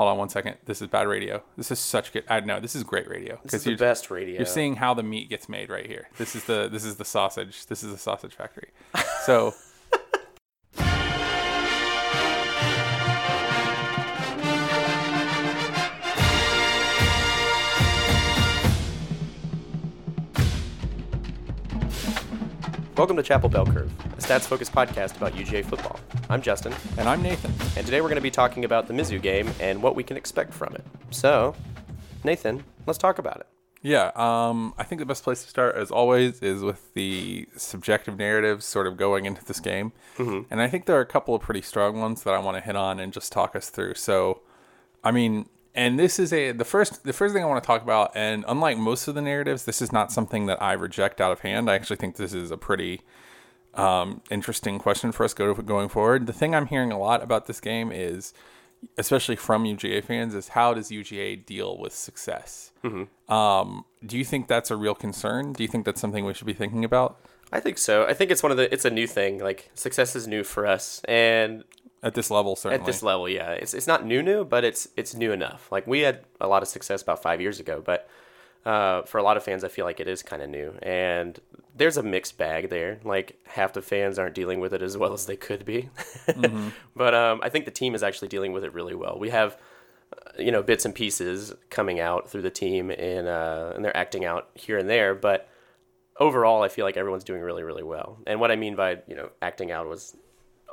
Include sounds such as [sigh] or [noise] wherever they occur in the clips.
hold on one second. This is bad radio. This is such good. I know this is great radio This is you're, the best radio. you're seeing how the meat gets made right here. This is the this is the sausage. This is the sausage factory. [laughs] So. Welcome to Chapel Bell Curve, a stats focused podcast about UGA football. I'm Justin, And I'm Nathan. and today we're going to be talking about the Mizzou game and what we can expect from it. So, Nathan, let's talk about it. Yeah, um, I think the best place to start, as always, is with the subjective narratives sort of going into this game. Mm-hmm. And I think there are a couple of pretty strong ones that I want to hit on and just talk us through. So, I mean, and this is a the first the first thing I want to talk about. And unlike most of the narratives, this is not something that I reject out of hand. I actually think this is a pretty um, interesting question for us go going forward. The thing I'm hearing a lot about this game is, especially from UGA fans, is how does UGA deal with success? Um, do you think that's a real concern? Do you think that's something we should be thinking about I think so. I think it's one of the it's a new thing. Like success is new for us and at this level? Certainly. at this level, yeah. It's it's not new new, but it's it's new enough. Like we had a lot of success about 5 years ago, but uh, for a lot of fans, I feel like it is kind of new, and there's a mixed bag there. Like half the fans aren't dealing with it as well as they could be, [laughs] but um, I think the team is actually dealing with it really well. We have, uh, you know, bits and pieces coming out through the team, and uh, and th're acting out here and there, but overall, I feel like everyone's doing really really well. And what I mean by you know acting out was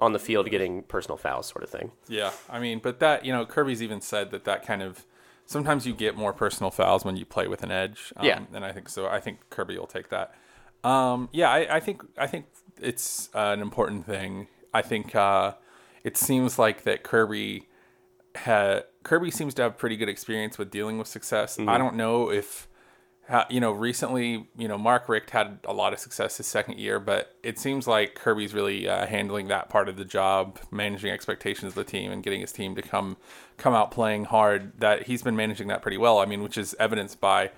on the field getting personal fouls, sort of thing. Yeah, I mean, but that you know, Kirby's even said that that kind of sometimes you get more personal fouls when you play with an edge. Um, Yeah. and I think so. I think Kirby will take that. Um, yeah, I, I think I think it's uh, an important thing. I think uh, it seems like that Kirby had Kirby seems to have pretty good experience with dealing with success. I don't know if ha- you know recently you know Mark Richt had a lot of success his second year, but it seems like Kirby's really uh, handling that part of the job, managing expectations of the team and getting his team to come come out playing hard. That he's been managing that pretty well. I mean, which is evidenced by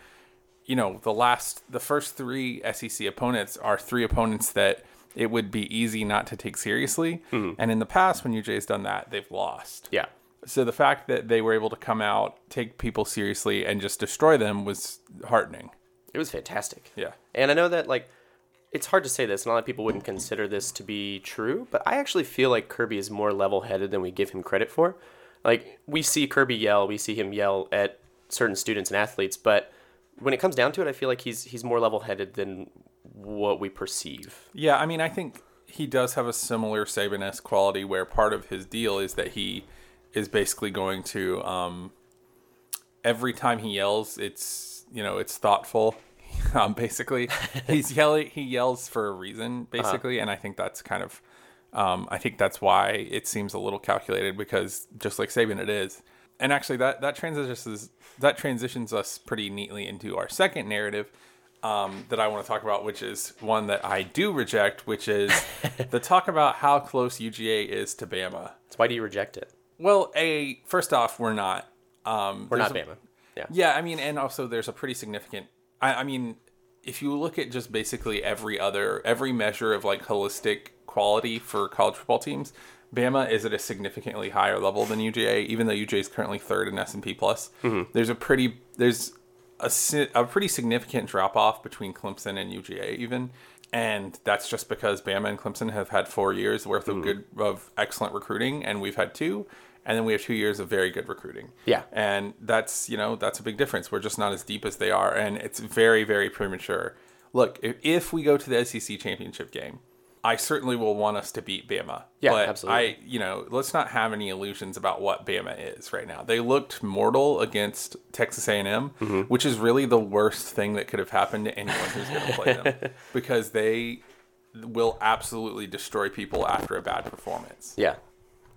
you know the last the first three SEC opponents are three opponents that it would be easy not to take seriously. And in the past, when UGA has done that, they've lost. Yeah. So the fact that they were able to come out, take people seriously, and just destroy them was heartening. It was fantastic. Yeah. And I know that like it's hard to say this, and a lot of people wouldn't consider this to be true, but I actually feel like Kirby is more level headed than we give him credit for. Like we see Kirby yell, we see him yell at certain students and athletes, but when it comes down to it, I feel like he's he's more level headed than what we perceive. Yeah, I mean, I think he does have a similar Saban-esque quality where part of his deal is that he is basically going to um, every time he yells, it's you know it's thoughtful. [laughs] um, basically, [laughs] he's yelling. He yells for a reason, basically, and I think that's kind of. Um, I think that's why it seems a little calculated because just like Saban, it is. And actually, that that transitions that transitions us pretty neatly into our second narrative um, that I want to talk about, which is one that I do reject, which is [laughs] the talk about how close UGA is to Bama. So why do you reject it? Well, a first off, we're not. Um, We're not a- Bama. Yeah. Yeah, I mean, and also there's a pretty significant. I, I mean, if you look at just basically every other every measure of like holistic quality for college football teams, Bama is at a significantly higher level than UGA. Even though UGA is currently third in S and P plus, there's a pretty there's a a pretty significant drop off between Clemson and UGA even. And that's just because Bama and Clemson have had four years worth of good of excellent recruiting, and we've had two, and then we have two years of very good recruiting Yeah. and that's you know that's a big difference we're just not as deep as they are and it's very very premature look if, if we go to the sec championship game i certainly will want us to beat bama Yeah, but absolutely. i you know let's not have any illusions about what bama is right now they looked mortal against texas a&m Mm-hmm. which is really the worst thing that could have happened to anyone who's going to play them [laughs] because they will absolutely destroy people after a bad performance Yeah.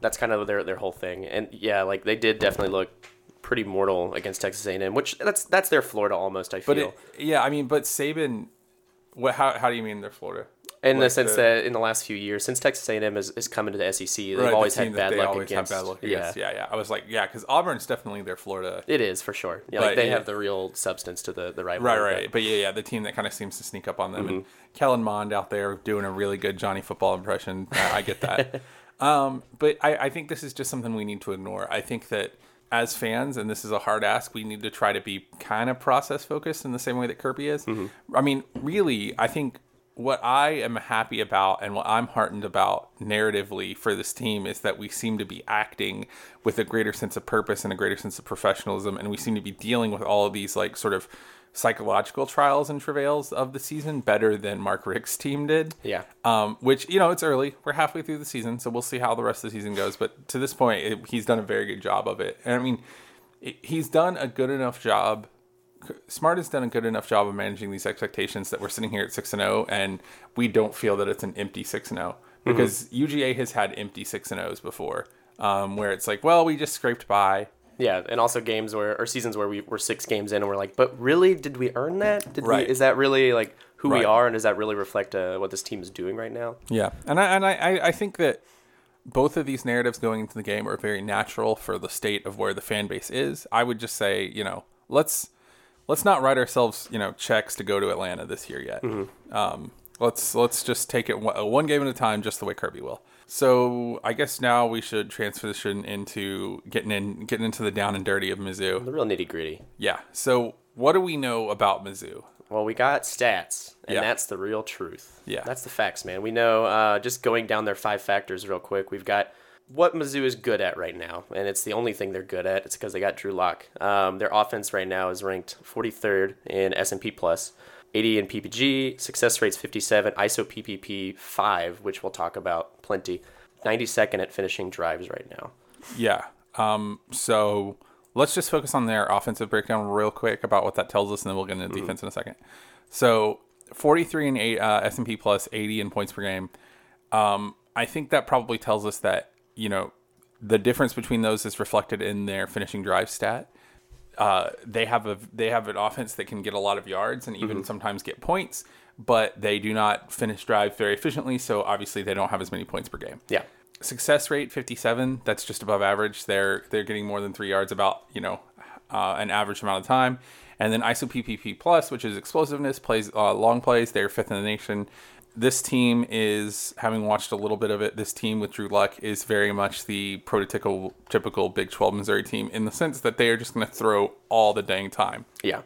That's kind of their their whole thing. And yeah, like they did definitely look pretty mortal against Texas A&M, which that's that's their Florida almost, I feel. but it, yeah i mean but saban what how, how do you mean they're florida in the sense the- that in the last few years, since Texas A&M is, is coming to the SEC, they've Right, always team had bad luck always against. bad luck yeah, against. Yeah, yeah. I was like, yeah, because Auburn's definitely their Florida. it is for sure. Yeah, But like they yeah. have the real substance to the the Right, rivalry. right. But yeah, yeah, the team that kind of seems to sneak up on them. And Mm-hmm. Kellen Mond out there doing a really good Johnny football impression. I, I get that. [laughs] um, but I, I think this is just something we need to ignore. I think that as fans, and this is a hard ask, we need to try to be kind of process focused in the same way that Kirby is. I mean, really, I think what I am happy about and what I'm heartened about narratively for this team is that we seem to be acting with a greater sense of purpose and a greater sense of professionalism, and we seem to be dealing with all of these like sort of psychological trials and travails of the season better than Mark Richt's team did. Yeah. Um, which you know it's early. We're halfway through the season, so we'll see how the rest of the season goes. But to this point, it, he's done a very good job of it. And I mean, it, he's done a good enough job. Smart has done a good enough job of managing these expectations that we're sitting here at six and zero, and we don't feel that it's an empty six and zero because UGA has had empty six and O's before, um, where it's like, well, we just scraped by. Yeah, and also games where or seasons where we were six games in and we're like, but really, did we earn that? Did Right. we? Is that really like who Right. we are, and does that really reflect uh, what this team is doing right now? Yeah, and I and I, I- think that both of these narratives going into the game are very natural for the state of where the fan base is. I would just say, you know, let's let's not write ourselves, you know, checks to go to Atlanta this year yet. Um, let's let's just take it one, one game at a time, just the way Kirby will. So I guess now we should transition into getting in getting into the down and dirty of Mizzou. The real nitty gritty. Yeah. So what do we know about Mizzou? Well, we got stats, and Yeah. that's the real truth. Yeah. That's the facts, man. We know, uh, just going down their five factors real quick, we've got what Mizzou is good at right now, and it's the only thing they're good at. It's because they got Drew Lock. Um, their offense right now is ranked 43rd in S&P Plus, 80 in PPG, success rate's 57, ISO PPP 5, which we'll talk about plenty, 92nd at finishing drives right now. Yeah. Um, so let's just focus on their offensive breakdown real quick about what that tells us, and then we'll get into defense in a second. So 43 and 8 uh, S&P plus 80 in points per game. Um, I think that probably tells us that, you know, the difference between those is reflected in their finishing drive stat. Uh, they have a they have an offense that can get a lot of yards and even sometimes get points, but they do not finish drives very efficiently. So obviously they don't have as many points per game. Yeah. success rate 57 that's just above average. They're they're getting more than three yards about you know uh, an average amount of time. And then iso ppp plus which is explosiveness plays uh, long plays. They're fifth in the nation this team is having watched a little bit of it this team with drew luck is very much the prototypical typical big 12 missouri team in the sense that they are just going to throw all the dang time Yeah.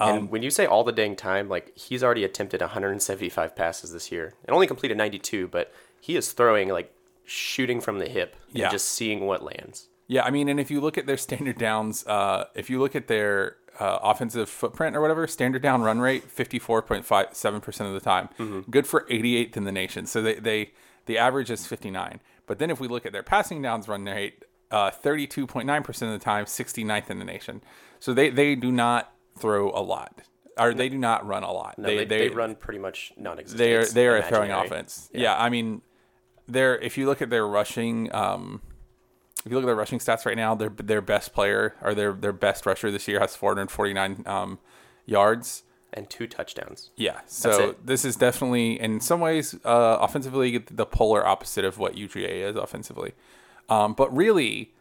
Um, and when you say all the dang time, like he's already attempted 175 passes this year and only completed 92, but he is throwing like shooting from the hip and Yeah. just seeing what lands. Yeah, I mean, and if you look at their standard downs, uh, if you look at their uh, offensive footprint or whatever, standard down run rate, fifty four point five seven percent of the time, good for eighty eighth in the nation. So they, they the average is fifty nine. But then if we look at their passing downs run rate, thirty two point nine percent of the time, 69th in the nation. So they they do not throw a lot, or they do not run a lot. No, they, they, run pretty much non-existent. they are they are a throwing imaginary. offense. Yeah. I mean, they're if you look at their rushing, um, if you look at their rushing stats right now, their their best player or their their best rusher this year has 449 um, yards. and two touchdowns. Yeah, so this is definitely in some ways uh, offensively the polar opposite of what UGA is offensively. Um, but really,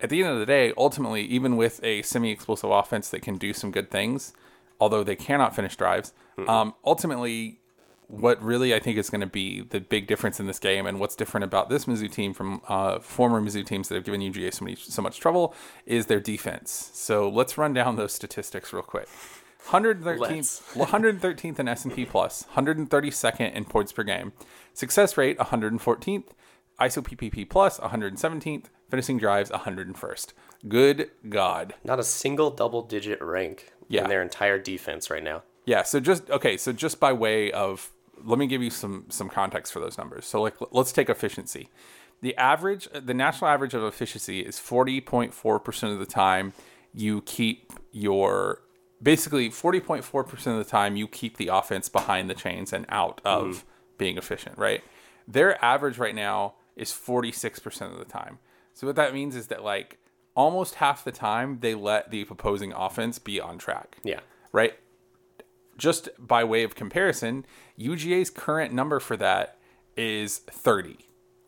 at the end of the day, ultimately, even with a semi-explosive offense that can do some good things, although they cannot finish drives, um, ultimately, what really I think is going to be the big difference in this game, and what's different about this Mizzou team from uh, former Mizzou teams that have given UGA so, many, so much trouble, is their defense. So let's run down those statistics real quick. 113th, 113th in S&P plus, 132nd in points per game, success rate 114th, ISO PPP plus 117th, finishing drives 101st. Good God. Not a single double-digit rank Yeah. in their entire defense right now. Yeah, so just okay, so just by way of let me give you some some context for those numbers. So like let's take efficiency. The average the national average of efficiency is 40.4% of the time you keep your basically 40.4% of the time you keep the offense behind the chains and out mm-hmm. of being efficient, right? Their average right now is 46% of the time. So what that means is that like almost half the time they let the opposing offense be on track Yeah. right? Just by way of comparison, UGA's current number for that is 30.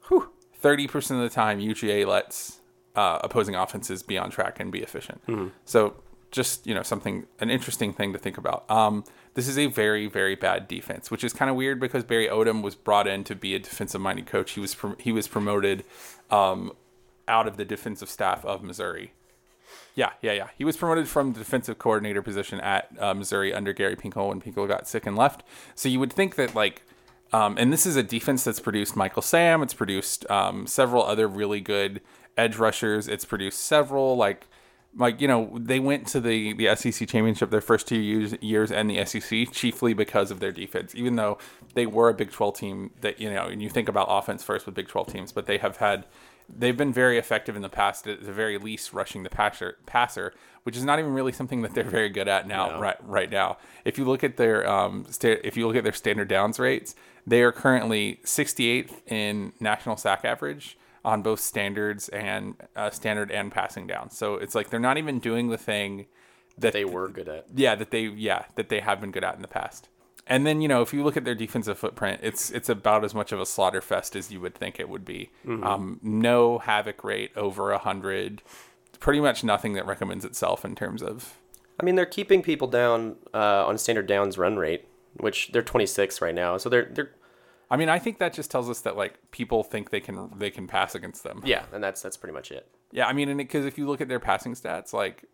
Whew. 30% of the time, UGA lets uh, opposing offenses be on track and be efficient. So, just, you know, something, an interesting thing to think about. Um, this is a very, very bad defense, which is kind of weird because Barry Odom was brought in to be a defensive minded coach. He was, prom- he was promoted um, out of the defensive staff of Missouri Yeah, yeah, yeah. He was promoted from the defensive coordinator position at uh, Missouri under Gary Pinkel when Pinkel got sick and left. So you would think that like, um, and this is a defense that's produced Michael Sam. It's produced um, several other really good edge rushers. It's produced several like, like you know they went to the the SEC championship their first two years years and the SEC chiefly because of their defense. Even though they were a Big Twelve team, that you know, and you think about offense first with Big Twelve teams, but they have had they've been very effective in the past at the very least rushing the passer passer which is not even really something that they're very good at now No. right right now if you look at their um sta- if you look at their standard downs rates they are currently 68th in national sack average on both standards and uh, standard and passing down so it's like they're not even doing the thing that They were good at. yeah that they yeah that they have been good at in the past and then you know if you look at their defensive footprint it's it's about as much of a slaughter fest as you would think it would be. Um, no havoc rate over a hundred pretty much nothing that recommends itself in terms of I mean, they're keeping people down uh, on standard downs run rate, which they're 26 right now. So they're they're i mean i think that just tells us that like people think they can they can pass against them. Yeah, and that's that's pretty much it. yeah i mean and because if you look at their passing stats like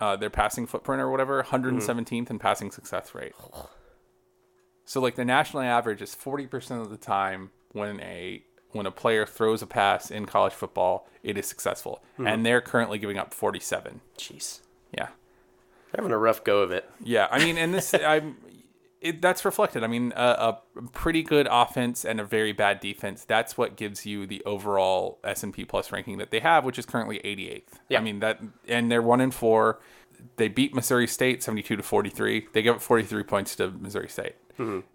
uh, their passing footprint or whatever 117th in passing success rate [sighs] [sighs] so like the national average is 40% of the time when a when a player throws a pass in college football it is successful. Hmm. And they're currently giving up 47 Jeez, yeah. They're having a rough go of it. yeah. I mean and this [laughs] i'm it, that's reflected. I mean a, a pretty good offense and a very bad defense that's what gives you the overall s&p plus ranking that they have which is currently 88th Yeah. i mean that and they're one in four. They beat missouri state 72 to 43 they give up 43 points to missouri state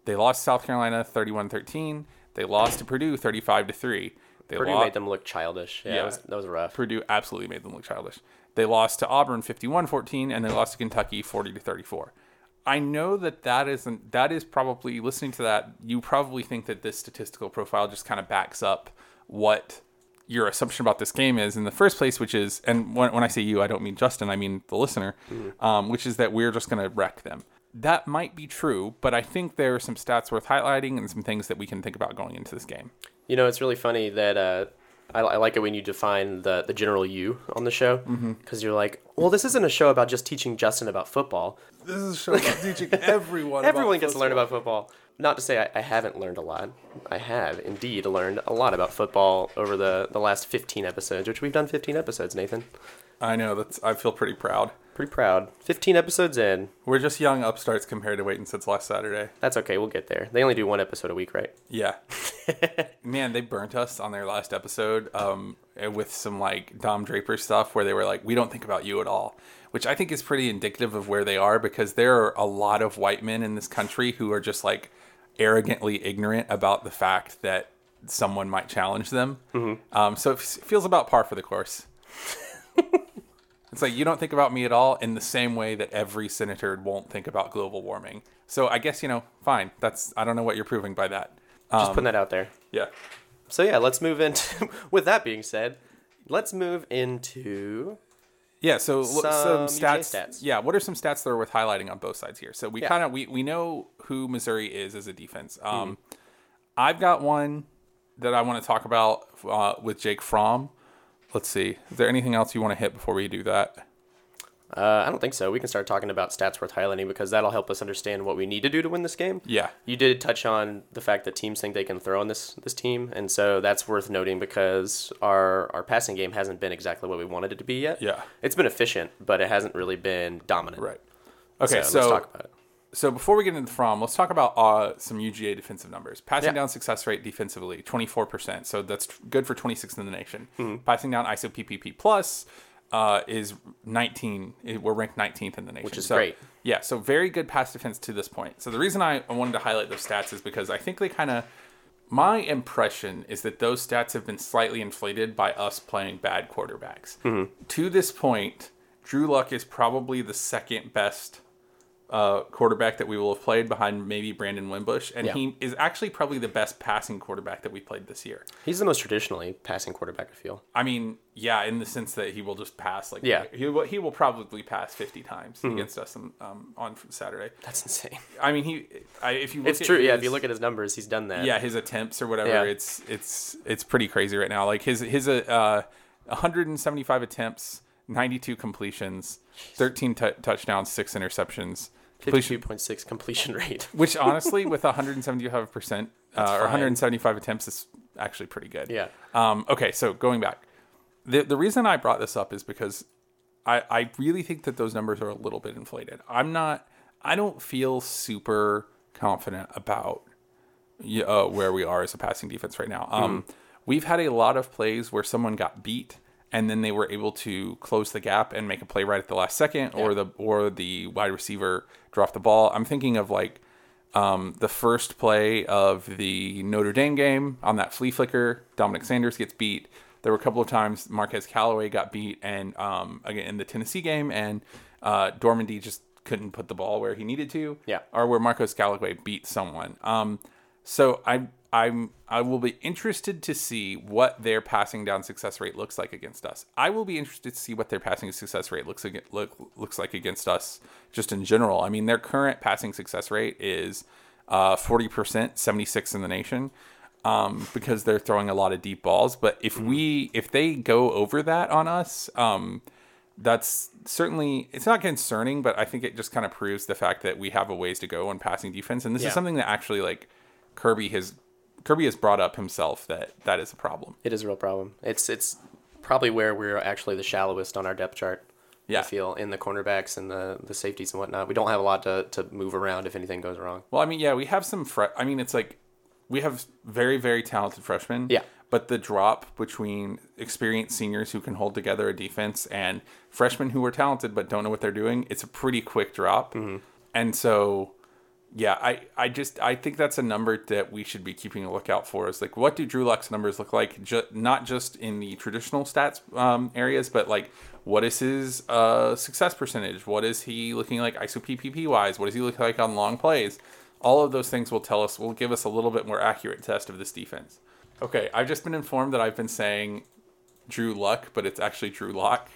they lost south carolina 31-13 they lost to purdue 35 to 3 they Purdue lo- made them look childish. Yeah, Yeah. That, was, that was rough. Purdue absolutely made them look childish. They lost to Auburn 51-14 and they lost to Kentucky 40 to 34. I know that that isn't that is probably listening to that you probably think that this statistical profile just kind of backs up what your assumption about this game is in the first place, which is, and when, when I say you, I don't mean Justin, I mean the listener, um, which is that we're just going to wreck them. That might be true, but I think there are some stats worth highlighting and some things that we can think about going into this game. You know, it's really funny that uh, I, I like it when you define the, the general you on the show because you're like, well, this isn't a show about just teaching Justin about football. This is a show about teaching [laughs] everyone. Everyone gets to learn about football. Not to say I, I haven't learned a lot. I have indeed learned a lot about football over the, the last 15 episodes, which we've done 15 episodes, Nathan. I know that's. I feel pretty proud. Pretty proud. 15 episodes in. We're just young upstarts compared to waiting since last Saturday. That's okay. We'll get there. They only do one episode a week, right? Yeah, [laughs] man, they burnt us on their last episode um, with some like Don Draper stuff where they were like, "We don't think about you at all," which I think is pretty indicative of where they are because there are a lot of white men in this country who are just like arrogantly ignorant about the fact that someone might challenge them. Um, so it feels about par for the course. [laughs] It's like you don't think about me at all in the same way that every senator won't think about global warming. So I guess you know, fine. That's I don't know what you're proving by that. Just putting that out there. Yeah. So yeah, let's move into. [laughs] with that being said, let's move into. Yeah, so some, Some stats, stats. Yeah, what are some stats that are worth highlighting on both sides here? So we Yeah. kind of we, we know who Missouri is as a defense. Um, I've got one that I want to talk about uh, with Jake Fromm. Let's see. Is there anything else you want to hit before we do that? Uh, I don't think so. We can start talking about stats worth highlighting because that'll help us understand what we need to do to win this game. Yeah. You did touch on the fact that teams think they can throw on this this team, and so that's worth noting because our our passing game hasn't been exactly what we wanted it to be yet. Yeah. it's been efficient, but it hasn't really been dominant. Right. Okay, So, so, let's talk about it. so before we get into the Fromm, let's talk about uh, some UGA defensive numbers. Passing Yeah. down success rate defensively, 24%. So that's good for 26th in the nation. Mm-hmm. Passing down ISO PPP plus uh, is 19. it- We're ranked 19th in the nation. Which is So- great. Yeah, so very good pass defense to this point. So the reason I I wanted to highlight those stats is because I think they kind of my impression is that those stats have been slightly inflated by us playing bad quarterbacks. Mm-hmm. To this point, Drew Luck is probably the second best uh, quarterback that we will have played behind maybe Brandon Wimbush, and Yeah. he is actually probably the best passing quarterback that we played this year. He's the most traditionally passing quarterback. I feel. I mean, yeah, in the sense that he will just pass like Yeah. Mm-hmm. he will, he will probably pass fifty times against us on, um, on Saturday. That's insane. I mean, he I, if you look It's at true. yeah, if you look at his numbers, he's done that. yeah his attempts or whatever Yeah. it's it's it's pretty crazy right now like his his uh 175 attempts 92 completions, 13 t- touchdowns, six interceptions. Completion, 52.6 completion [laughs] rate. which honestly, with [laughs] 175 percent uh, or 175 attempts, is actually pretty good. Yeah. Um, okay, so going back, the the reason I brought this up is because I I really think that those numbers are a little bit inflated. I'm not. I don't feel super confident about uh, where we are as a passing defense right now. Um, We've had a lot of plays where someone got beat and then they were able to close the gap and make a play right at the last second, or the or the wide receiver dropped the ball. I'm thinking of like um, the first play of the Notre Dame game on that flea flicker. Dominic Sanders gets beat. There were a couple of times Marquez Callaway got beat, and um, again in the Tennessee game, and uh, Dormady just couldn't put the ball where he needed to. Yeah. Or where Marquez Callaway beat someone. Um, so I I'm I will be interested to see what their passing down success rate looks like against us. I will be interested to see what their passing success rate looks look, looks like against us just in general. I mean, their current passing success rate is uh, 40%, 76 in the nation. Um, because they're throwing a lot of deep balls, but if we if they go over that on us, um, that's certainly it's not concerning, but I think it just kind of proves the fact that we have a ways to go on passing defense, and this Yeah. is something that actually like Kirby has Kirby has brought up himself that that is a problem. It is a real problem. It's it's probably where we're actually the shallowest on our depth chart. Yeah. I feel in the cornerbacks and the the safeties and whatnot. We don't have a lot to, to move around if anything goes wrong. Well, I mean, yeah, we have some. Fre- I mean, it's like we have very very talented freshmen. Yeah. But the drop between experienced seniors who can hold together a defense and freshmen who are talented but don't know what they're doing, it's a pretty quick drop. Mm-hmm. And so, yeah, I, I just I think that's a number that we should be keeping a lookout for. Is like what do Drew Luck's numbers look like? Ju- not just in the traditional stats um, areas, but like what is his uh, success percentage? What is he looking like ISO PPP wise? What does he look like on long plays? All of those things will tell us, will give us a little bit more accurate test of this defense. Okay, I've just been informed that I've been saying Drew Luck, but it's actually Drew Lock,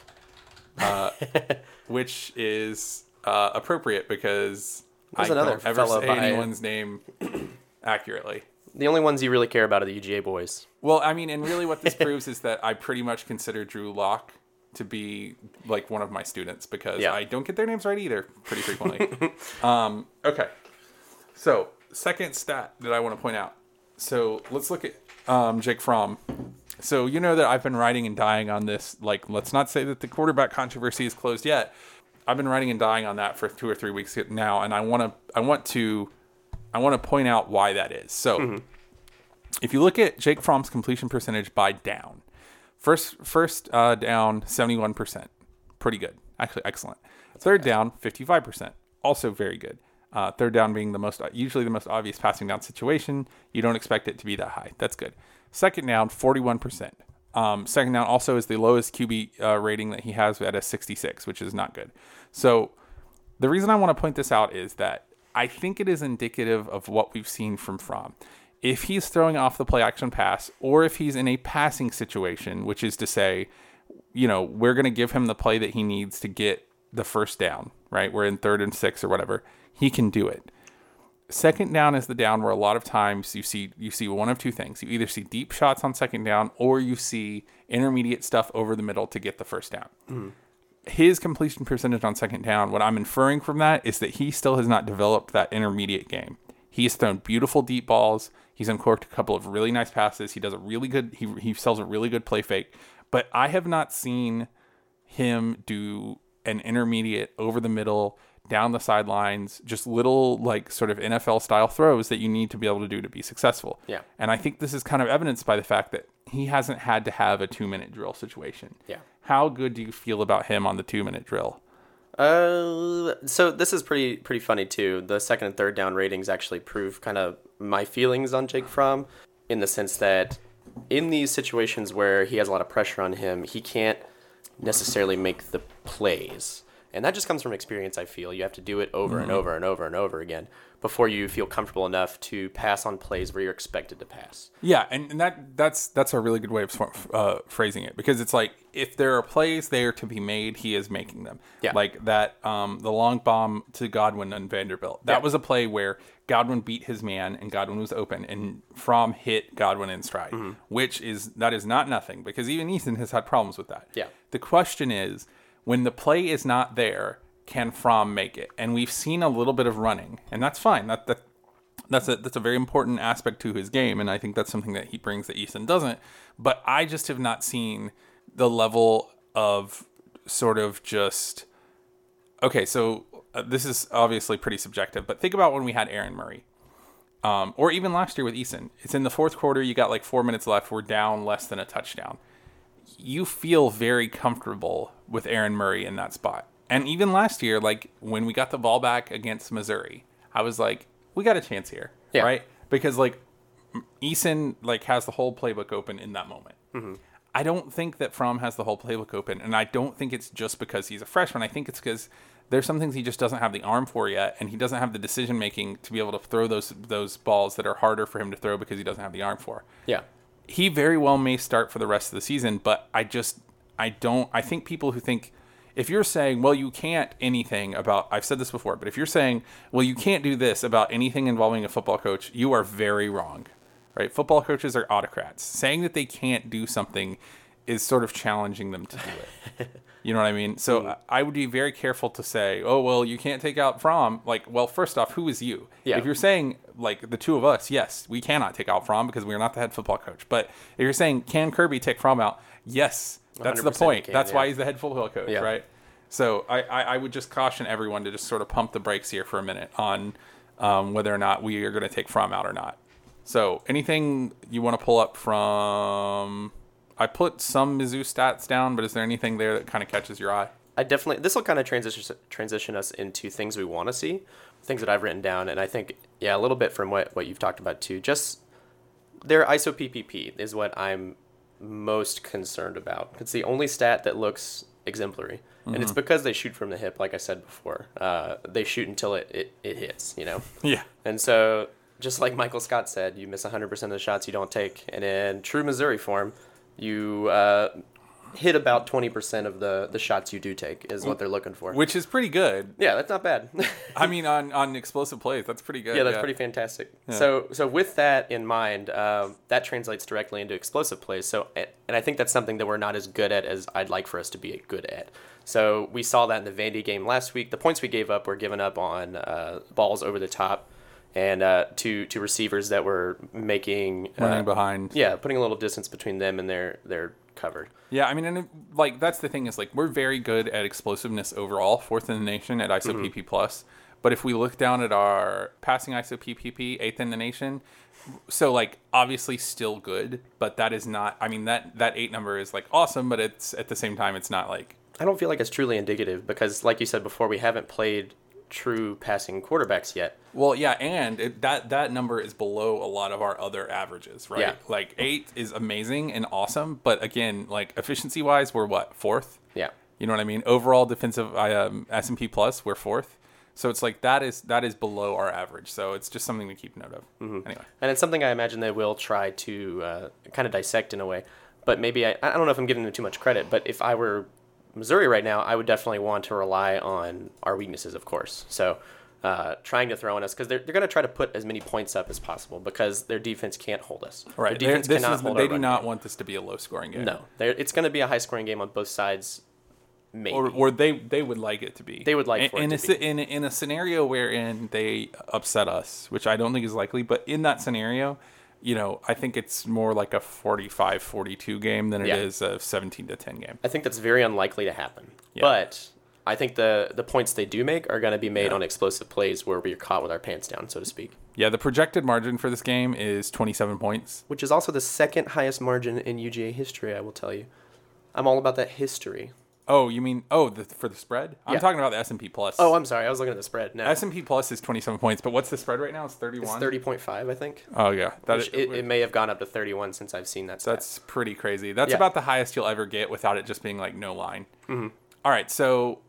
uh, [laughs] which is uh, appropriate because There's I another don't ever fella say by- anyone's name [clears throat] accurately. The only ones you really care about are the UGA boys. Well, I mean, and really what this [laughs] proves is that I pretty much consider Drew Lock to be like one of my students because Yeah. I don't get their names right either pretty frequently. [laughs] um, okay. So, second stat that I want to point out. So, let's look at um, Jake Fromm. So, you know that I've been writing and dying on this. Like, let's not say that the quarterback controversy is closed yet. I've been writing and dying on that for two or three weeks now, and I want to, I want to, I want to point out why that is. So, if you look at Jake Fromm's completion percentage by down, first first uh, down seventy one percent, pretty good, actually excellent. Third down fifty five percent, also very good. Uh, third down being the most usually the most obvious passing down situation, you don't expect it to be that high. That's good. Second down forty one percent. Um, second down also is the lowest QB uh, rating that he has at a 66, which is not good. So the reason I want to point this out is that I think it is indicative of what we've seen from Fromm. If he's throwing off the play action pass, or if he's in a passing situation, which is to say, you know, we're going to give him the play that he needs to get the first down, right? We're in third and six or whatever. He can do it. Second down is the down where a lot of times you see you see one of two things. You either see deep shots on second down or you see intermediate stuff over the middle to get the first down hmm. his completion percentage on second down, what I'm inferring from that is that he still has not developed that intermediate game. He's thrown beautiful deep balls. He's uncorked a couple of really nice passes. He does a really good. He he sells a really good play fake. But I have not seen him do an intermediate over the middle, down the sidelines, just little like sort of NFL style throws that you need to be able to do to be successful. Yeah. And I think this is kind of evidenced by the fact that he hasn't had to have a two minute drill situation. Yeah. How good do you feel about him on the two minute drill? Uh, so this is pretty pretty funny too. The second and third down ratings actually prove kind of my feelings on Jake Fromm, in the sense that in these situations where he has a lot of pressure on him, he can't necessarily make the plays, and that just comes from experience. I feel you have to do it over and over and over and over again before you feel comfortable enough to pass on plays where you're expected to pass. Yeah, and, and that that's that's a really good way of uh, phrasing it because it's like if there are plays there to be made, he is making them. Yeah. Like that, um, the long bomb to Godwin and Vanderbilt. That Yeah. was a play where Godwin beat his man and Godwin was open, and Fromm hit Godwin in stride, Mm-hmm. which is that is not nothing because even Eason has had problems with that. Yeah. The question is, when the play is not there, can Fromm make it? And we've seen a little bit of running, and that's fine. That, that that's a that's a very important aspect to his game, and I think that's something that he brings that Eason doesn't. But I just have not seen the level of sort of just okay. So uh, this is obviously pretty subjective, but think about when we had Aaron Murray, um, or even last year with Eason. It's in the fourth quarter. You got like four minutes left. We're down less than a touchdown. You feel very comfortable with Aaron Murray in that spot. And even last year, like when we got the ball back against Missouri, I was like, we got a chance here, Yeah. right? Because like Eason like has the whole playbook open in that moment. Mm-hmm. I don't think that Fromm has the whole playbook open, and I don't think it's just because he's a freshman. I think it's because there's some things he just doesn't have the arm for yet, and he doesn't have the decision making to be able to throw those those balls that are harder for him to throw because he doesn't have the arm for. Yeah. He very well may start for the rest of the season, but I just I don't I think people who think if you're saying, well, you can't anything about I've said this before, but if you're saying, well, you can't do this about anything involving a football coach, you are very wrong. Right? Football coaches are autocrats. Saying that they can't do something is sort of challenging them to do it. [laughs] You know what I mean? So I I would be very careful to say, "Oh, well, you can't take out Fromm." Like, well, first off, who is you? Yeah. If you're saying like the two of us, yes, we cannot take out Fromm because we are not the head football coach. But if you're saying can Kirby take Fromm out? Yes, that's the point. can, that's yeah. why he's the head football coach, Yeah. right? So I, I, I would just caution everyone to just sort of pump the brakes here for a minute on um, whether or not we are going to take Fromm out or not. So anything you want to pull up from? I put some Mizzou stats down, but is there anything there that kind of catches your eye? I definitely this will kind of transition transition us into things we want to see, things that I've written down, and I think yeah, a little bit from what what you've talked about too. Just their ISO PPP is what I'm most concerned about. It's the only stat that looks exemplary, and it's because they shoot from the hip, like I said before. Uh, they shoot until it, it, it hits, you know. [laughs] Yeah. And so, just like Michael Scott said, you miss 100% of the shots you don't take. And in true Missouri form, you uh, hit about 20% of the, the shots you do take, is what they're looking for. Which is pretty good. yeah, that's not bad. [laughs] I mean, on, on explosive plays, that's pretty good. yeah, that's pretty fantastic. So, so with that in mind, um, that translates directly into explosive plays. So, and I think that's something that we're not as good at as I'd like for us to be good at. So we saw that in the Vandy game last week. The points we gave up were given up on uh, balls over the top and uh, to to receivers that were making running uh, behind. Yeah, putting a little distance between them and their their cover. Yeah, I mean, and it, like that's the thing is like we're very good at explosiveness overall, fourth in the nation at ISO Mm-hmm. PP plus. But if we look down at our passing ISO PPP, eighth in the nation, so like obviously still good, but that is not. I mean that that eight number is like awesome, but it's at the same time it's not like I don't feel like it's truly indicative because, like you said before, we haven't played true passing quarterbacks yet. Well, yeah, and it, that that number is below a lot of our other averages, right? Yeah. Like eight is amazing and awesome, but again, like efficiency wise, we're what fourth. Yeah. You know what I mean? Overall defensive um, S and P plus, we're fourth. So it's like that is that is below our average. So it's just something to keep note of. Mm-hmm. Anyway, And it's something I imagine they will try to uh, kind of dissect in a way. But maybe I, I don't know if I'm giving them too much credit, but if I were Missouri right now, I would definitely want to rely on our weaknesses, of course. So uh, trying to throw on us because they're, they're going to try to put as many points up as possible because their defense can't hold us. right? Their defense cannot is, hold they do not game. want this to be a low scoring game. No, it's going to be a high scoring game on both sides. Maybe. Or, or they they would like it to be. They would like in, for it in to a, sce- in in a scenario wherein they upset us, which I don't think is likely. But in that scenario, you know, I think it's more like a 45-42 game than it Yeah. is a seventeen to ten game. I think that's very unlikely to happen. Yeah. But I think the the points they do make are going to be made on explosive plays where we're caught with our pants down, so to speak. Yeah, the projected margin for this game is twenty seven points. Which is also the second highest margin in UGA history, I will tell you. I'm all about that history. Oh, you mean oh the, for the spread? I'm Yeah. talking about the S and P plus. Oh, I'm sorry. I was looking at the spread. No, S and P plus is twenty seven points, but what's the spread right now? It's thirty it's 30.5, I think. Oh yeah, that Which it, it may have gone up to 31 since I've seen that. Stat. That's pretty crazy. That's Yeah. about the highest you'll ever get without it just being like no line. Mm-hmm. right, so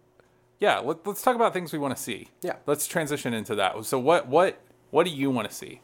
yeah, let, let's talk about things we want to see. Yeah. let's transition into that. So what what what do you want to see?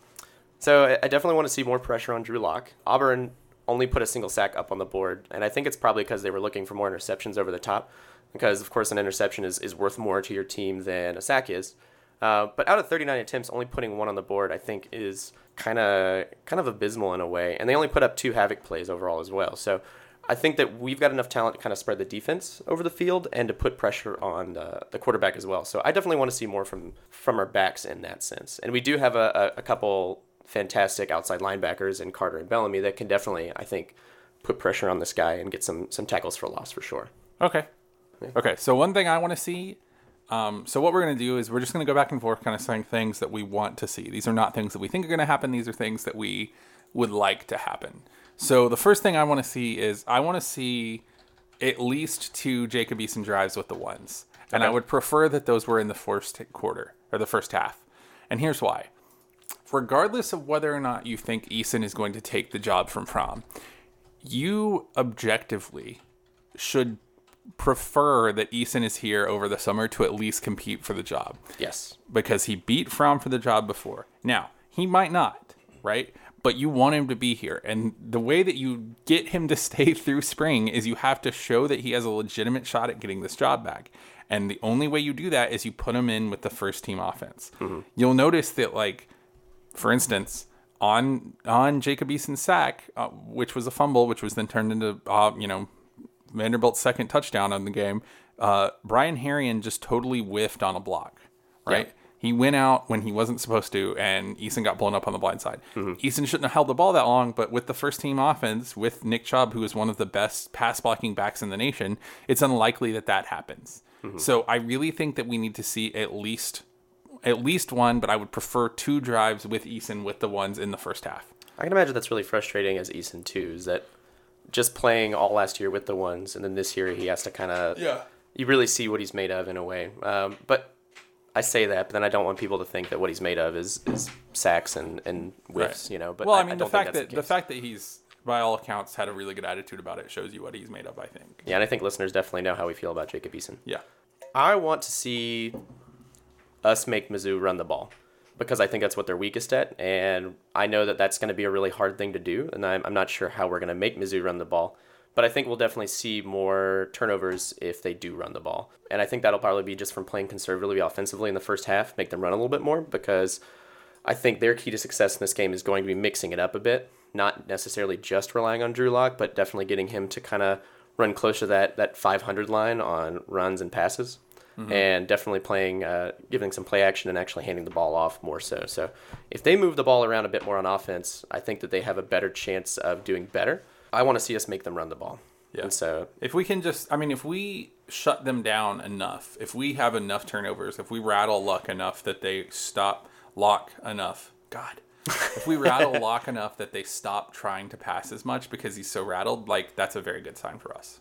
So I- I definitely want to see more pressure on Drew Lock. Auburn only put a single sack up on the board, and I think it's probably because they were looking for more interceptions over the top. Because of course an interception is, is worth more to your team than a sack is. Uh, but out of 39 attempts, only putting one on the board, I think, is kind of kind of abysmal in a way. And they only put up two havoc plays overall as well. So I think that we've got enough talent to kind of spread the defense over the field and to put pressure on uh, the quarterback as well. So I definitely want to see more from from our backs in that sense. And we do have a, a, a couple fantastic outside linebackers in Carter and Bellamy that can definitely, I think, put pressure on this guy and get some some tackles for loss for sure. Okay. Okay. So one thing I want to see. Um, so what we're going to do is we're just going to go back and forth, kind of saying things that we want to see. These are not things that we think are going to happen. These are things that we would like to happen. So the first thing I want to see is I want to see at least two Jacob Eason drives with the ones, and I would prefer that those were in the first quarter or the first half. And here's why. Regardless of whether or not you think Eason is going to take the job from Fromm, you objectively should prefer that Eason is here over the summer to at least compete for the job Yes. because he beat Fromm for the job before. Now, he might not, right? But you want him to be here. And the way that you get him to [laughs] stay through spring is you have to show that he has a legitimate shot at getting this job back. And the only way you do that is you put him in with the first team offense. Mm-hmm. You'll notice that, like, for instance, on on Jacob Eason's sack, uh, which was a fumble, which was then turned into uh, you know Vanderbilt's second touchdown on the game, uh, Brian Herrien just totally whiffed on a block, right? Yeah. He went out when he wasn't supposed to, and Eason got blown up on the blind side. Eason shouldn't have held the ball that long, but with the first team offense, with Nick Chubb, who is one of the best pass blocking backs in the nation, it's unlikely that that happens. So I really think that we need to see at least at least one, but I would prefer two drives with Eason with the ones in the first half. I can imagine that's really frustrating as Eason too. Is that just playing all last year with the ones, and then this year he has to kind of Yeah. You really see what he's made of in a way. Um, but I say that, but then I don't want people to think that what he's made of is is sacks and and whiffs. You know. But well, I, I, mean, don't the fact that the, the, fact that he's by all accounts had a really good attitude about it shows you what he's made of. I think. yeah, and I think listeners definitely know how we feel about Jacob Eason. Yeah. I want to see us make Mizzou run the ball because I think that's what they're weakest at, and I know that that's going to be a really hard thing to do, and I'm, I'm not sure how we're going to make Mizzou run the ball. But I think we'll definitely see more turnovers if they do run the ball. And I think that'll probably be just from playing conservatively offensively in the first half, make them run a little bit more because I think their key to success in this game is going to be mixing it up a bit, not necessarily just relying on Drew Lock, but definitely getting him to kind of run close to that that 500 line on runs and passes, and definitely playing, uh, giving some play action and actually handing the ball off more so. So if they move the ball around a bit more on offense, I think that they have a better chance of doing better. I want to see us make them run the ball. Yeah. And so If we can just, I mean, if we shut them down enough, if we have enough turnovers, if we rattle luck enough that they stop lock enough, God, [laughs] if we rattle lock enough that they stop trying to pass as much because he's so rattled, like that's a very good sign for us.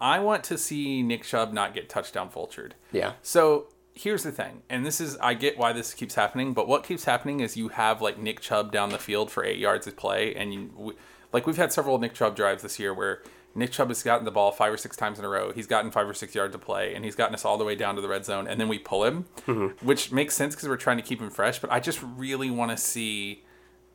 I want to see Nick Chubb not get touchdown vultured. yeah, So here's the thing, and this is I get why this keeps happening, but what keeps happening is you have like Nick Chubb down the field for eight yards of play, and you, like we've had several Nick Chubb drives this year where Nick Chubb has gotten the ball five or six times in a row. He's gotten five or six yards to play, and he's gotten us all the way down to the red zone, and then we pull him, mm-hmm. which makes sense because we're trying to keep him fresh. But I just really want to see.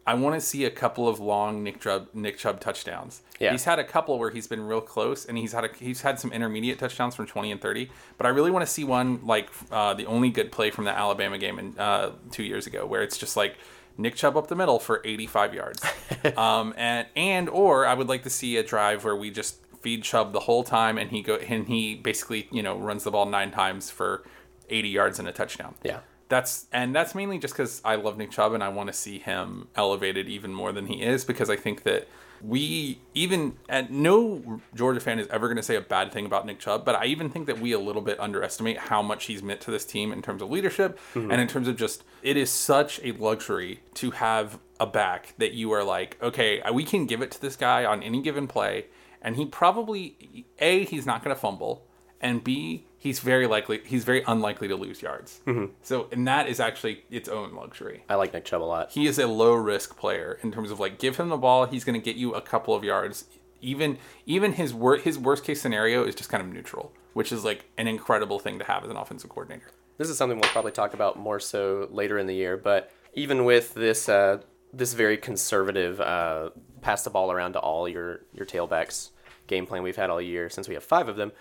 I want to see a couple of long Nick Chubb Nick Chubb touchdowns. Yeah. He's had a couple where he's been real close, and he's had a, he's had some intermediate touchdowns from twenty and thirty. But I really want to see one like uh, the only good play from the Alabama game in, uh, two years ago, where it's just like Nick Chubb up the middle for eighty five yards, [laughs] um, and and or I would like to see a drive where we just feed Chubb the whole time, and he go and he basically you know runs the ball nine times for eighty yards and a touchdown. yeah. That's and that's mainly just because I love Nick Chubb and I want to see him elevated even more than he is because I think that we even and no Georgia fan is ever going to say a bad thing about Nick Chubb, but I even think that we a little bit underestimate how much he's meant to this team in terms of leadership mm-hmm. and in terms of just it is such a luxury to have a back that you are like, okay, we can give it to this guy on any given play, and he probably a he's not going to fumble and B, he's very likely he's very unlikely to lose yards. So, and that is actually its own luxury. I like Nick Chubb a lot. He is a low risk player in terms of like give him the ball, he's going to get you a couple of yards. Even even his wor- his worst case scenario is just kind of neutral, which is like an incredible thing to have as an offensive coordinator. This is something we'll probably talk about more so later in the year. But even with this uh, this very conservative uh, pass the ball around to all your your tailbacks game plan we've had all year since we have five of them,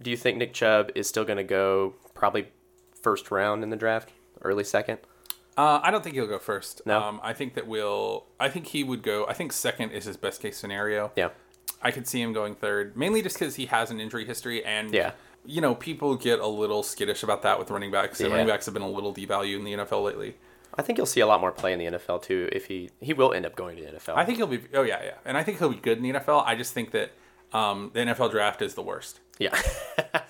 do you think Nick Chubb is still going to go probably first round in the draft, early second? Uh, I don't think he'll go first. No? Um, I think that we'll. I think he would go. I think second is his best case scenario. Yeah, I could see him going third, mainly just because he has an injury history and Yeah. you know, people get a little skittish about that with running backs. Yeah. running backs have been a little devalued in the NFL lately. I think you'll see a lot more play in the NFL too. If he he will end up going to the NFL. I think he'll be. Oh yeah, yeah, and I think he'll be good in the NFL. I just think that um, the NFL draft is the worst. Yeah.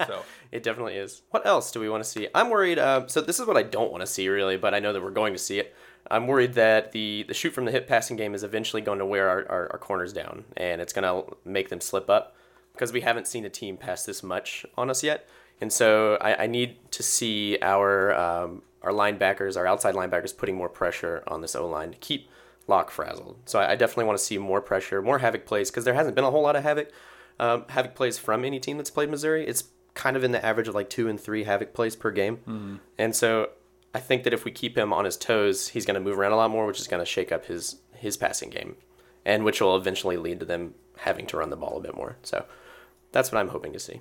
So [laughs] It definitely is. What else do we want to see? I'm worried. Um, so this is what I don't want to see really, but I know that we're going to see it. I'm worried that the the shoot from the hip passing game is eventually going to wear our, our, our corners down, and it's going to make them slip up because we haven't seen a team pass this much on us yet. And so I, I need to see our um, our linebackers, our outside linebackers, putting more pressure on this O line to keep Lock frazzled. So I, I definitely want to see more pressure, more havoc plays because there hasn't been a whole lot of havoc um, havoc plays from any team that's played Missouri. It's kind of in the average of like two and three havoc plays per game. And so I think that if we keep him on his toes, he's going to move around a lot more, which is going to shake up his his passing game, and which will eventually lead to them having to run the ball a bit more. So that's what I'm hoping to see.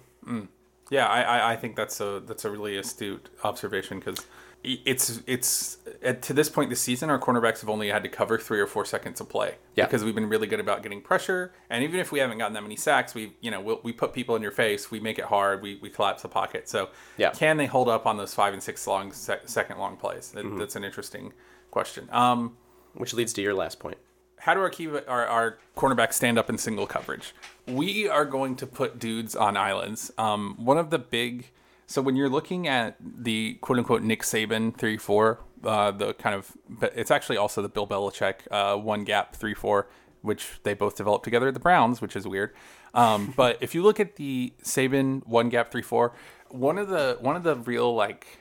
yeah, I, I, I think that's a that's a really astute observation because it's it's at, to this point this season our cornerbacks have only had to cover three or four seconds of play Yeah. because we've been really good about getting pressure and even if we haven't gotten that many sacks we you know we'll, we put people in your face we make it hard we, we collapse the pocket so Yeah. can they hold up on those five and six long sec, second long plays that, Mm-hmm. that's an interesting question um Which leads to your last point. how do our key our, our cornerbacks stand up in single coverage? We are going to put dudes on islands. Um, one of the big so when you're looking at the quote unquote Nick Saban three four, uh, the kind of it's actually also the Bill Belichick uh, one gap three four, which they both developed together at the Browns, which is weird. Um, [laughs] but if you look at the Saban one gap three four, one of the one of the real like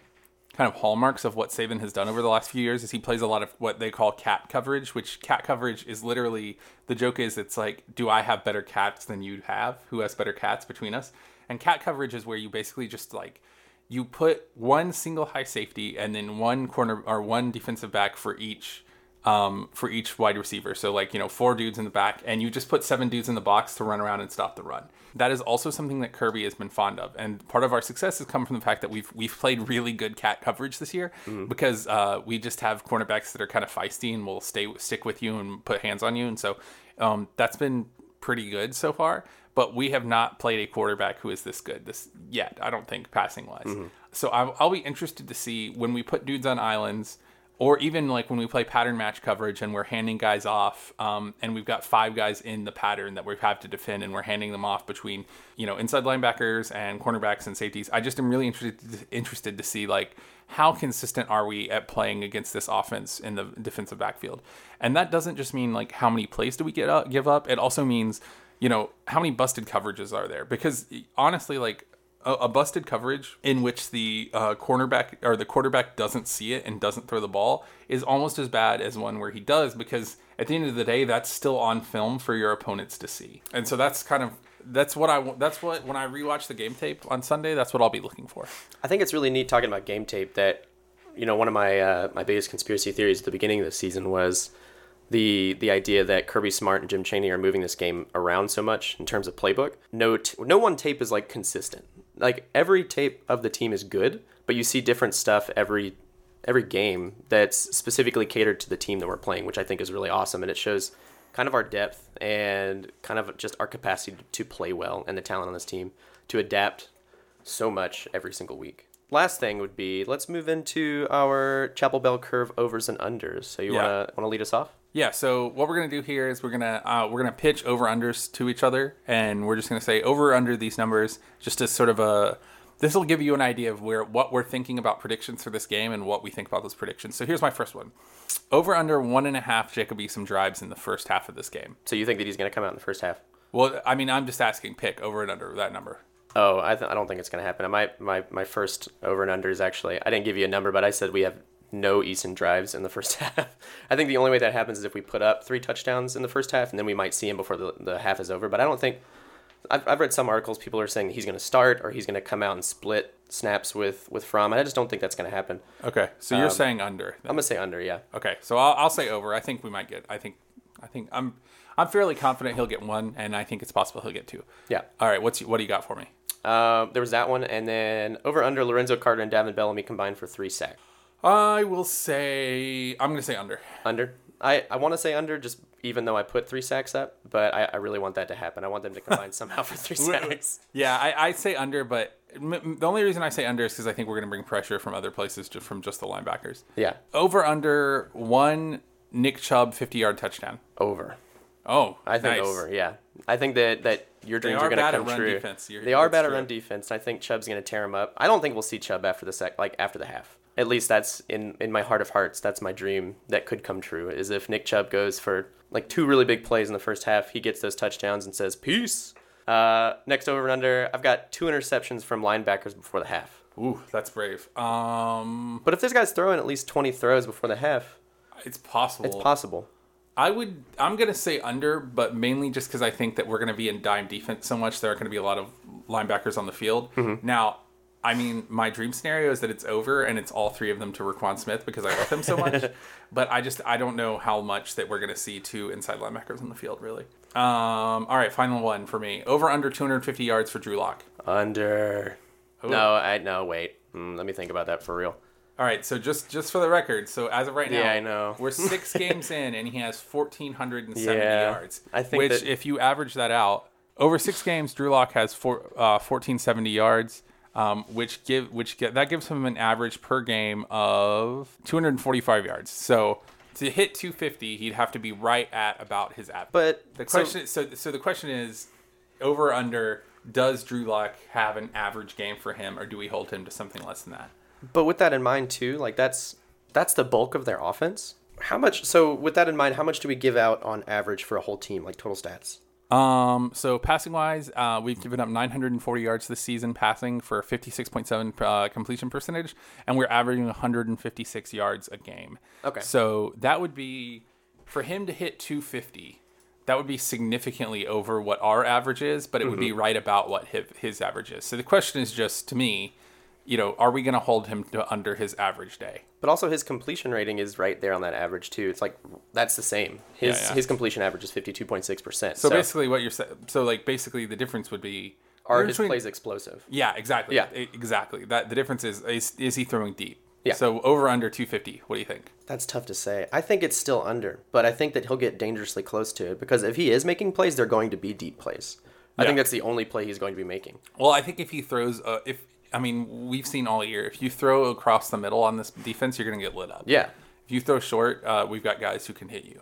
kind of hallmarks of what Saban has done over the last few years is he plays a lot of what they call cat coverage, which cat coverage is literally the joke is it's like, do I have better cats than you have? Who has better cats between us? And cat coverage is where you basically just like you put one single high safety and then one corner or one defensive back for each um, for each wide receiver. So like you know four dudes in the back, and you just put seven dudes in the box to run around and stop the run. That is also something that Kirby has been fond of, and part of our success has come from the fact that we've we've played really good cat coverage this year because uh, we just have cornerbacks that are kind of feisty and will stay stick with you and put hands on you, and so um, that's been pretty good so far. But we have not played a quarterback who is this good this yet. I don't think passing wise. So I'll, I'll be interested to see when we put dudes on islands or even like when we play pattern match coverage and we're handing guys off um, and we've got five guys in the pattern that we have to defend and we're handing them off between you know inside linebackers and cornerbacks and safeties i just am really interested interested to see like how consistent are we at playing against this offense in the defensive backfield and that doesn't just mean like how many plays do we get up, give up it also means you know how many busted coverages are there because honestly like a, a busted coverage in which the uh, cornerback or the quarterback doesn't see it and doesn't throw the ball is almost as bad as one where he does because at the end of the day that's still on film for your opponents to see and so that's kind of that's what I that's what when I rewatch the game tape on Sunday that's what I'll be looking for. I think it's really neat talking about game tape that you know one of my uh, my biggest conspiracy theories at the beginning of the season was the the idea that Kirby Smart and Jim Chaney are moving this game around so much in terms of playbook. No t- no one tape is like consistent. Like every tape of the team is good, but you see different stuff every every game that's specifically catered to the team that we're playing, which I think is really awesome and it shows kind of our depth and kind of just our capacity to play well and the talent on this team to adapt so much every single week. Last thing would be let's move into our Chapel Bell curve overs and unders. So you Yeah. wanna wanna lead us off? Yeah, so what we're gonna do here is we're gonna uh, we're gonna pitch over unders to each other, and we're just gonna say over under these numbers, just as sort of a. This will give you an idea of where what we're thinking about predictions for this game and what we think about those predictions. So here's my first one: over under one and a half Jacob Eason drives in the first half of this game. So you think that he's gonna come out in the first half? Well, I mean, I'm just asking, pick over and under that number. Oh, I, th- I don't think it's gonna happen. My my my first over and under is actually I didn't give you a number, but I said we have no Eason drives in the first [laughs] half. I think the only way that happens is if we put up three touchdowns in the first half, and then we might see him before the, the half is over. But I don't think I've, I've read some articles. People are saying he's going to start or he's going to come out and split snaps with with Fromm. And I just don't think that's going to happen. Okay, so you're saying under. I'm gonna say under. Yeah. Okay, so I'll, I'll say over. I think we might get. I think. I think I'm. I'm fairly confident he'll get one, and I think it's possible he'll get two. Yeah. All right, what's what do you got for me? Um, there was that one, and then over under Lorenzo Carter and Davin Bellamy combined for three sacks. I will say I'm gonna say under. Under. I, I want to say under just even though I put three sacks up, but I, I really want that to happen. I want them to combine [laughs] somehow for three [laughs] sacks. Yeah, I, I say under, but m- the only reason I say under is because I think we're going to bring pressure from other places, just from just the linebackers. Yeah, Over under one Nick Chubb fifty yard touchdown. over. Oh, I think nice. over. Yeah, I think that that your dreams are are, going to at come run true. defense. They are bad at true. run defense. I think Chubb's going to tear him up. I don't think we'll see Chubb after the sec, like after the half. At least that's in in my heart of hearts. That's my dream that could come true. Is if Nick Chubb goes for like two really big plays in the first half, he gets those touchdowns and says peace. Uh, next over and under, I've got two interceptions from linebackers before the half. Ooh, that's brave. Um, But if this guy's throwing at least 20 throws before the half, it's possible. it's possible. I would. I'm gonna say under, but mainly just because I think that we're gonna be in dime defense so much. There are gonna be a lot of linebackers on the field. Mm-hmm. Now, I mean, my dream scenario is that it's over and it's all three of them to Roquan Smith because I love him so much. [laughs] but I just I don't know how much that we're gonna see two inside linebackers on the field really. Um. All right, final one for me. Over under 250 yards for Drew Lock. Under. No, I no wait. Mm, let me think about that for real. All right, so just just for the record, so as of right now, Yeah, I know. we're six [laughs] games in, and he has fourteen hundred and seventy Yeah, yards. I think which, that- if you average that out over six games, Drew Lock has four, uh, fourteen seventy yards, um, which give which get, that gives him an average per game of two hundred and forty five yards. So to hit two fifty, he'd have to be right at about his average. But the question, so so the question is, over under. Does Drew Lock have an average game for him, or do we hold him to something less than that? But with that in mind too, like that's that's the bulk of their offense. How much? So with that in mind, how much do we give out on average for a whole team, like total stats? Um, so passing wise, uh, we've given up 940 yards this season passing for 56.7 uh, completion percentage, and we're averaging 156 yards a game. Okay. So that would be for him to hit 250. That would be significantly over what our average is, but it would be right about what his, his average is. So the question is just to me, you know, are we going to hold him to under his average day? But also his completion rating is right there on that average too. It's like that's the same. His Yeah, yeah. his completion average is fifty two point six percent. So, basically, what you're saying, so like basically the difference would be are his between- plays explosive? Yeah, exactly. Yeah. Exactly. That the difference is is, is he throwing deep? Yeah. So over under 250. What do you think? That's tough to say. I think it's still under, but I think that he'll get dangerously close to it because if he is making plays, they're going to be deep plays. I Yeah. think that's the only play he's going to be making. Well, I think if he throws, uh, if I mean, we've seen all year, if you throw across the middle on this defense, you're going to get lit up. Yeah. If you throw short, uh, we've got guys who can hit you.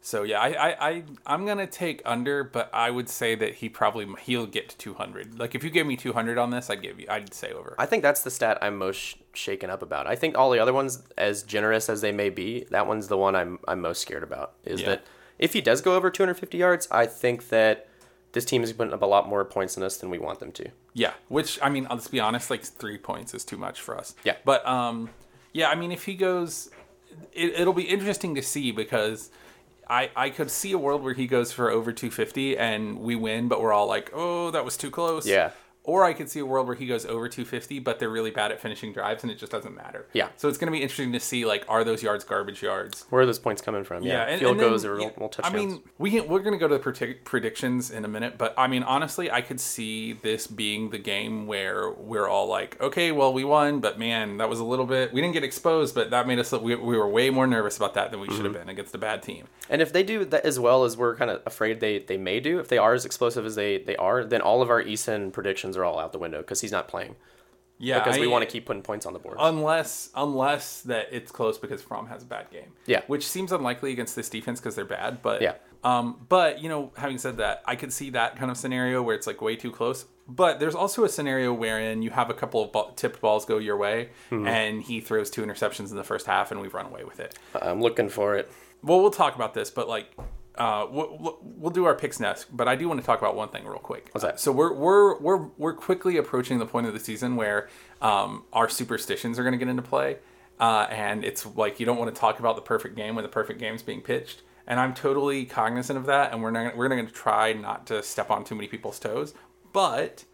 So yeah, I, I, I I'm gonna take under, but I would say that he probably he'll get to 200. Like if you gave me 200 on this, I'd give you I'd say over. I think that's the stat I'm most sh- shaken up about. I think all the other ones, as generous as they may be, that one's the one I'm I'm most scared about. Is Yeah. that if he does go over 250 yards, I think that this team is putting up a lot more points than us than we want them to. Yeah, which I mean, let's be honest, like three points is too much for us. Yeah. but um, yeah, I mean, if he goes, it, it'll be interesting to see because I I could see a world where he goes for over 250 and we win, but we're all like, oh, that was too close. Yeah. Or I could see a world where he goes over 250, but they're really bad at finishing drives, and it just doesn't matter. Yeah. So it's going to be interesting to see like, are those yards garbage yards? Where are those points coming from? Yeah, and, field and then, goals or yeah, touchdowns. I mean, we can, we're going to go to the predict- predictions in a minute, but I mean, honestly, I could see this being the game where we're all like, okay, well, we won, but man, that was a little bit. We didn't get exposed, but that made us. We, we were way more nervous about that than we should Mm-hmm. have been against a bad team. And if they do that as well as we're kind of afraid they, they may do, if they are as explosive as they, they are, then all of our Eason predictions are all out the window because he's not playing. Yeah, Because we want to keep putting points on the board. unless unless that it's close because Fromm has a bad game. Yeah. which seems unlikely against this defense because they're bad. But Yeah. um, but you know, having said that, I could see that kind of scenario where it's like way too close. But there's also a scenario wherein you have a couple of ball, tipped balls go your way, Mm-hmm. and he throws two interceptions in the first half, and we've run away with it. I'm looking for it. Well, we'll talk about this, but like, uh, we'll, we'll do our picks next. But I do want to talk about one thing real quick. What's that? So we're we're we're we're quickly approaching the point of the season where um, our superstitions are going to get into play, uh, and it's like you don't want to talk about the perfect game when the perfect game's being pitched. And I'm totally cognizant of that, and we're not we're going to try not to step on too many people's toes, but.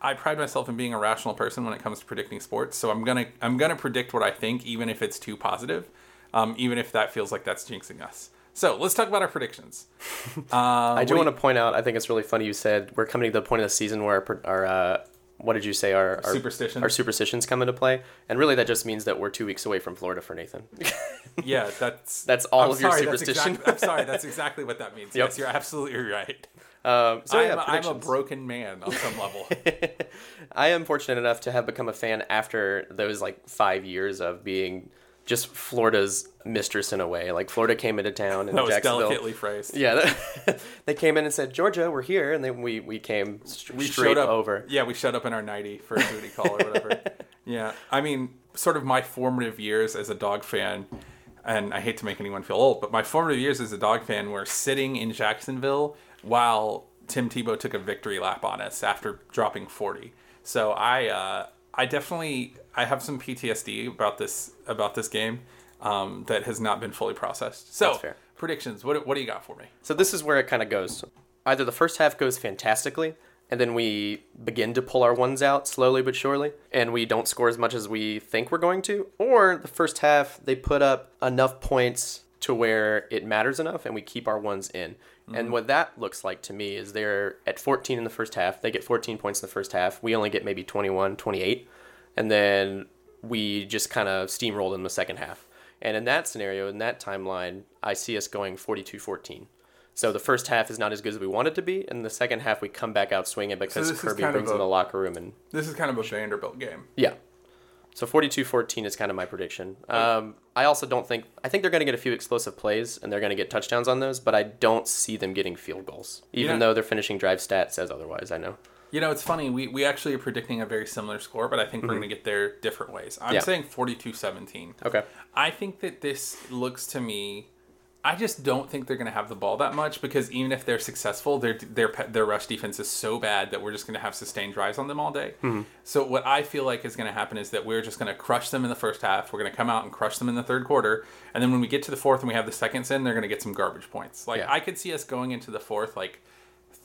I pride myself in being a rational person when it comes to predicting sports. So I'm gonna I'm gonna predict what I think, even if it's too positive, um, even if that feels like that's jinxing us. So let's talk about our predictions. [laughs] I do want to point out, I think it's really funny you said we're coming to the point of the season where our, our uh, what did you say our, our Superstitions. our superstitions come into play, and really that just means that we're two weeks away from Florida for Nathan. [laughs] Yeah, that's [laughs] That's all I'm of your sorry, that's superstition. exact- I'm sorry, that's exactly what that means. Yep. Yes, you're absolutely right. um, so I'm, yeah, I'm a broken man on some level. I am fortunate enough to have become a fan after those like five years of being just Florida's mistress in a way. Like Florida came into town in That was Jacksonville. delicately phrased. Yeah, [laughs] they came in and said, "Georgia, we're here," and then we we came st- we straight showed up over. Yeah, we showed up in our nighty for a booty call or whatever. [laughs] yeah, I mean, sort of my formative years as a dog fan, and I hate to make anyone feel old, but my formative years as a dog fan were sitting in Jacksonville while Tim Tebow took a victory lap on us after dropping forty. So I, uh, I definitely, I have some PTSD about this about this game um, that has not been fully processed. So predictions. What what do you got for me? So this is where it kind of goes. Either the first half goes fantastically, and then we begin to pull our ones out slowly but surely, and we don't score as much as we think we're going to, or the first half they put up enough points to where it matters enough, and we keep our ones in. And what that looks like to me is they're at 14 in the first half. They get 14 points in the first half. We only get maybe 21, 28, and then we just kind of steamrolled in the second half. And in that scenario, in that timeline, I see us going 42 14. So the first half is not as good as we want it to be, and the second half we come back out swinging because is Kirby brings in a- the locker room and This is kind of a Vanderbilt game. yeah. So 42-14 is kind of my prediction. Um, I also don't think I think they're going to get a few explosive plays and they're going to get touchdowns on those, but I don't see them getting field goals. Even know- though their finishing drive stat says otherwise, I know. You know, it's funny. We, we actually are predicting a very similar score, but I think we're going to mm-hmm. get there different ways. I'm Yeah. saying 42 17. Okay. I think that this looks to me. I just don't think they're going to have the ball that much because even if they're successful, their their their rush defense is so bad that we're just going to have sustained drives on them all day. Mm-hmm. So what I feel like is going to happen is that we're just going to crush them in the first half. We're going to come out and crush them in the third quarter, and then when we get to the fourth and we have the seconds in, they're going to get some garbage points. Like Yeah. I could see us going into the fourth like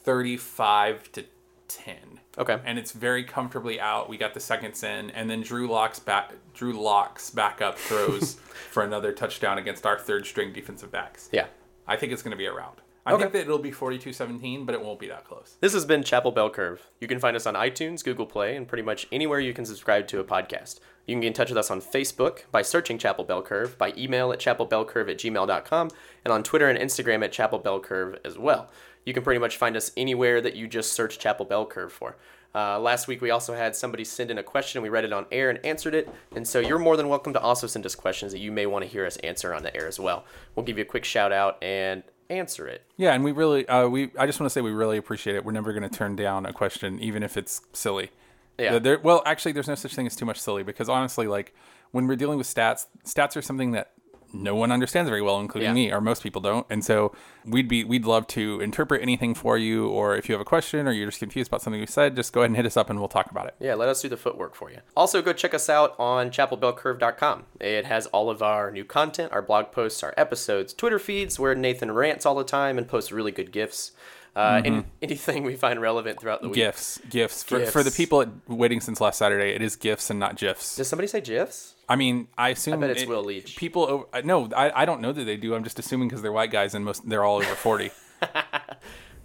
thirty-five to ten. Okay. And it's very comfortably out. We got the seconds in, and then Drew locks back. Drew locks back up throws [laughs] for another touchdown against our third string defensive backs. Yeah. I think it's going to be a rout. I Okay. think that it'll be 42-17, but it won't be that close. This has been Chapel Bell Curve. You can find us on iTunes, Google Play, and pretty much anywhere you can subscribe to a podcast. You can get in touch with us on Facebook by searching Chapel Bell Curve, by email at chapelbellcurve at gmail.com, and on Twitter and Instagram at Chapel Bell Curve as well. You can pretty much find us anywhere that you just search Chapel Bell Curve for. Uh, last week, we also had somebody send in a question. And we read it on air and answered it. And so you're more than welcome to also send us questions that you may want to hear us answer on the air as well. We'll give you a quick shout out and answer it. Yeah, and we really, uh, we I just want to say we really appreciate it. We're never going to turn down a question, even if it's silly. Yeah. There, well, actually, there's no such thing as too much silly because honestly, like when we're dealing with stats, stats are something that no one understands very well, including Yeah. me, or most people don't. And so we'd be we'd love to interpret anything for you, or if you have a question or you're just confused about something we said, just go ahead and hit us up and we'll talk about it. Yeah, let us do the footwork for you. Also, go check us out on chapelbellcurve.com. It has all of our new content, our blog posts, our episodes, Twitter feeds where Nathan rants all the time and posts really good gifs. Uh, any, [laughs] anything we find relevant throughout the week. Gifts, gifts for for the people at waiting since last Saturday. It is gifts and not gifs. Does somebody say gifs? I mean, I assume I bet it's it- Will Leitch. People, over, no, I, I don't know that they do. I'm just assuming because they're white guys and most they're all over forty. [laughs] [laughs]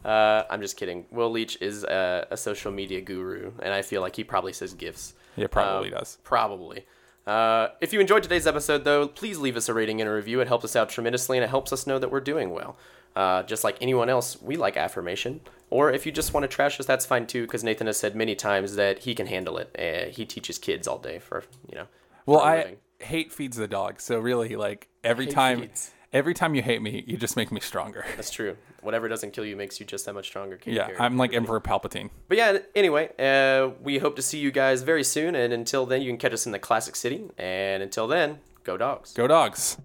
Uh, I'm just kidding. Will Leitch is a, a social media guru, and I feel like he probably says gifs. Yeah, probably Um, does. Probably. Uh, if you enjoyed today's episode, though, please leave us a rating and a review. It helps us out tremendously, and it helps us know that we're doing well. Uh, just like anyone else, we like affirmation. Or if you just want to trash us, that's fine too, because Nathan has said many times that he can handle it. Uh, he teaches kids all day for, you know. Well, I living. hate feeds the dog. So really, like every Hate time, feeds. every time you hate me, you just make me stronger. [laughs] That's true. Whatever doesn't kill you makes you just that much stronger. Yeah, I'm like Emperor Palpatine. But yeah, anyway, uh, we hope to see you guys very soon. And until then, you can catch us in the Classic City. And until then, go dogs. Go dogs.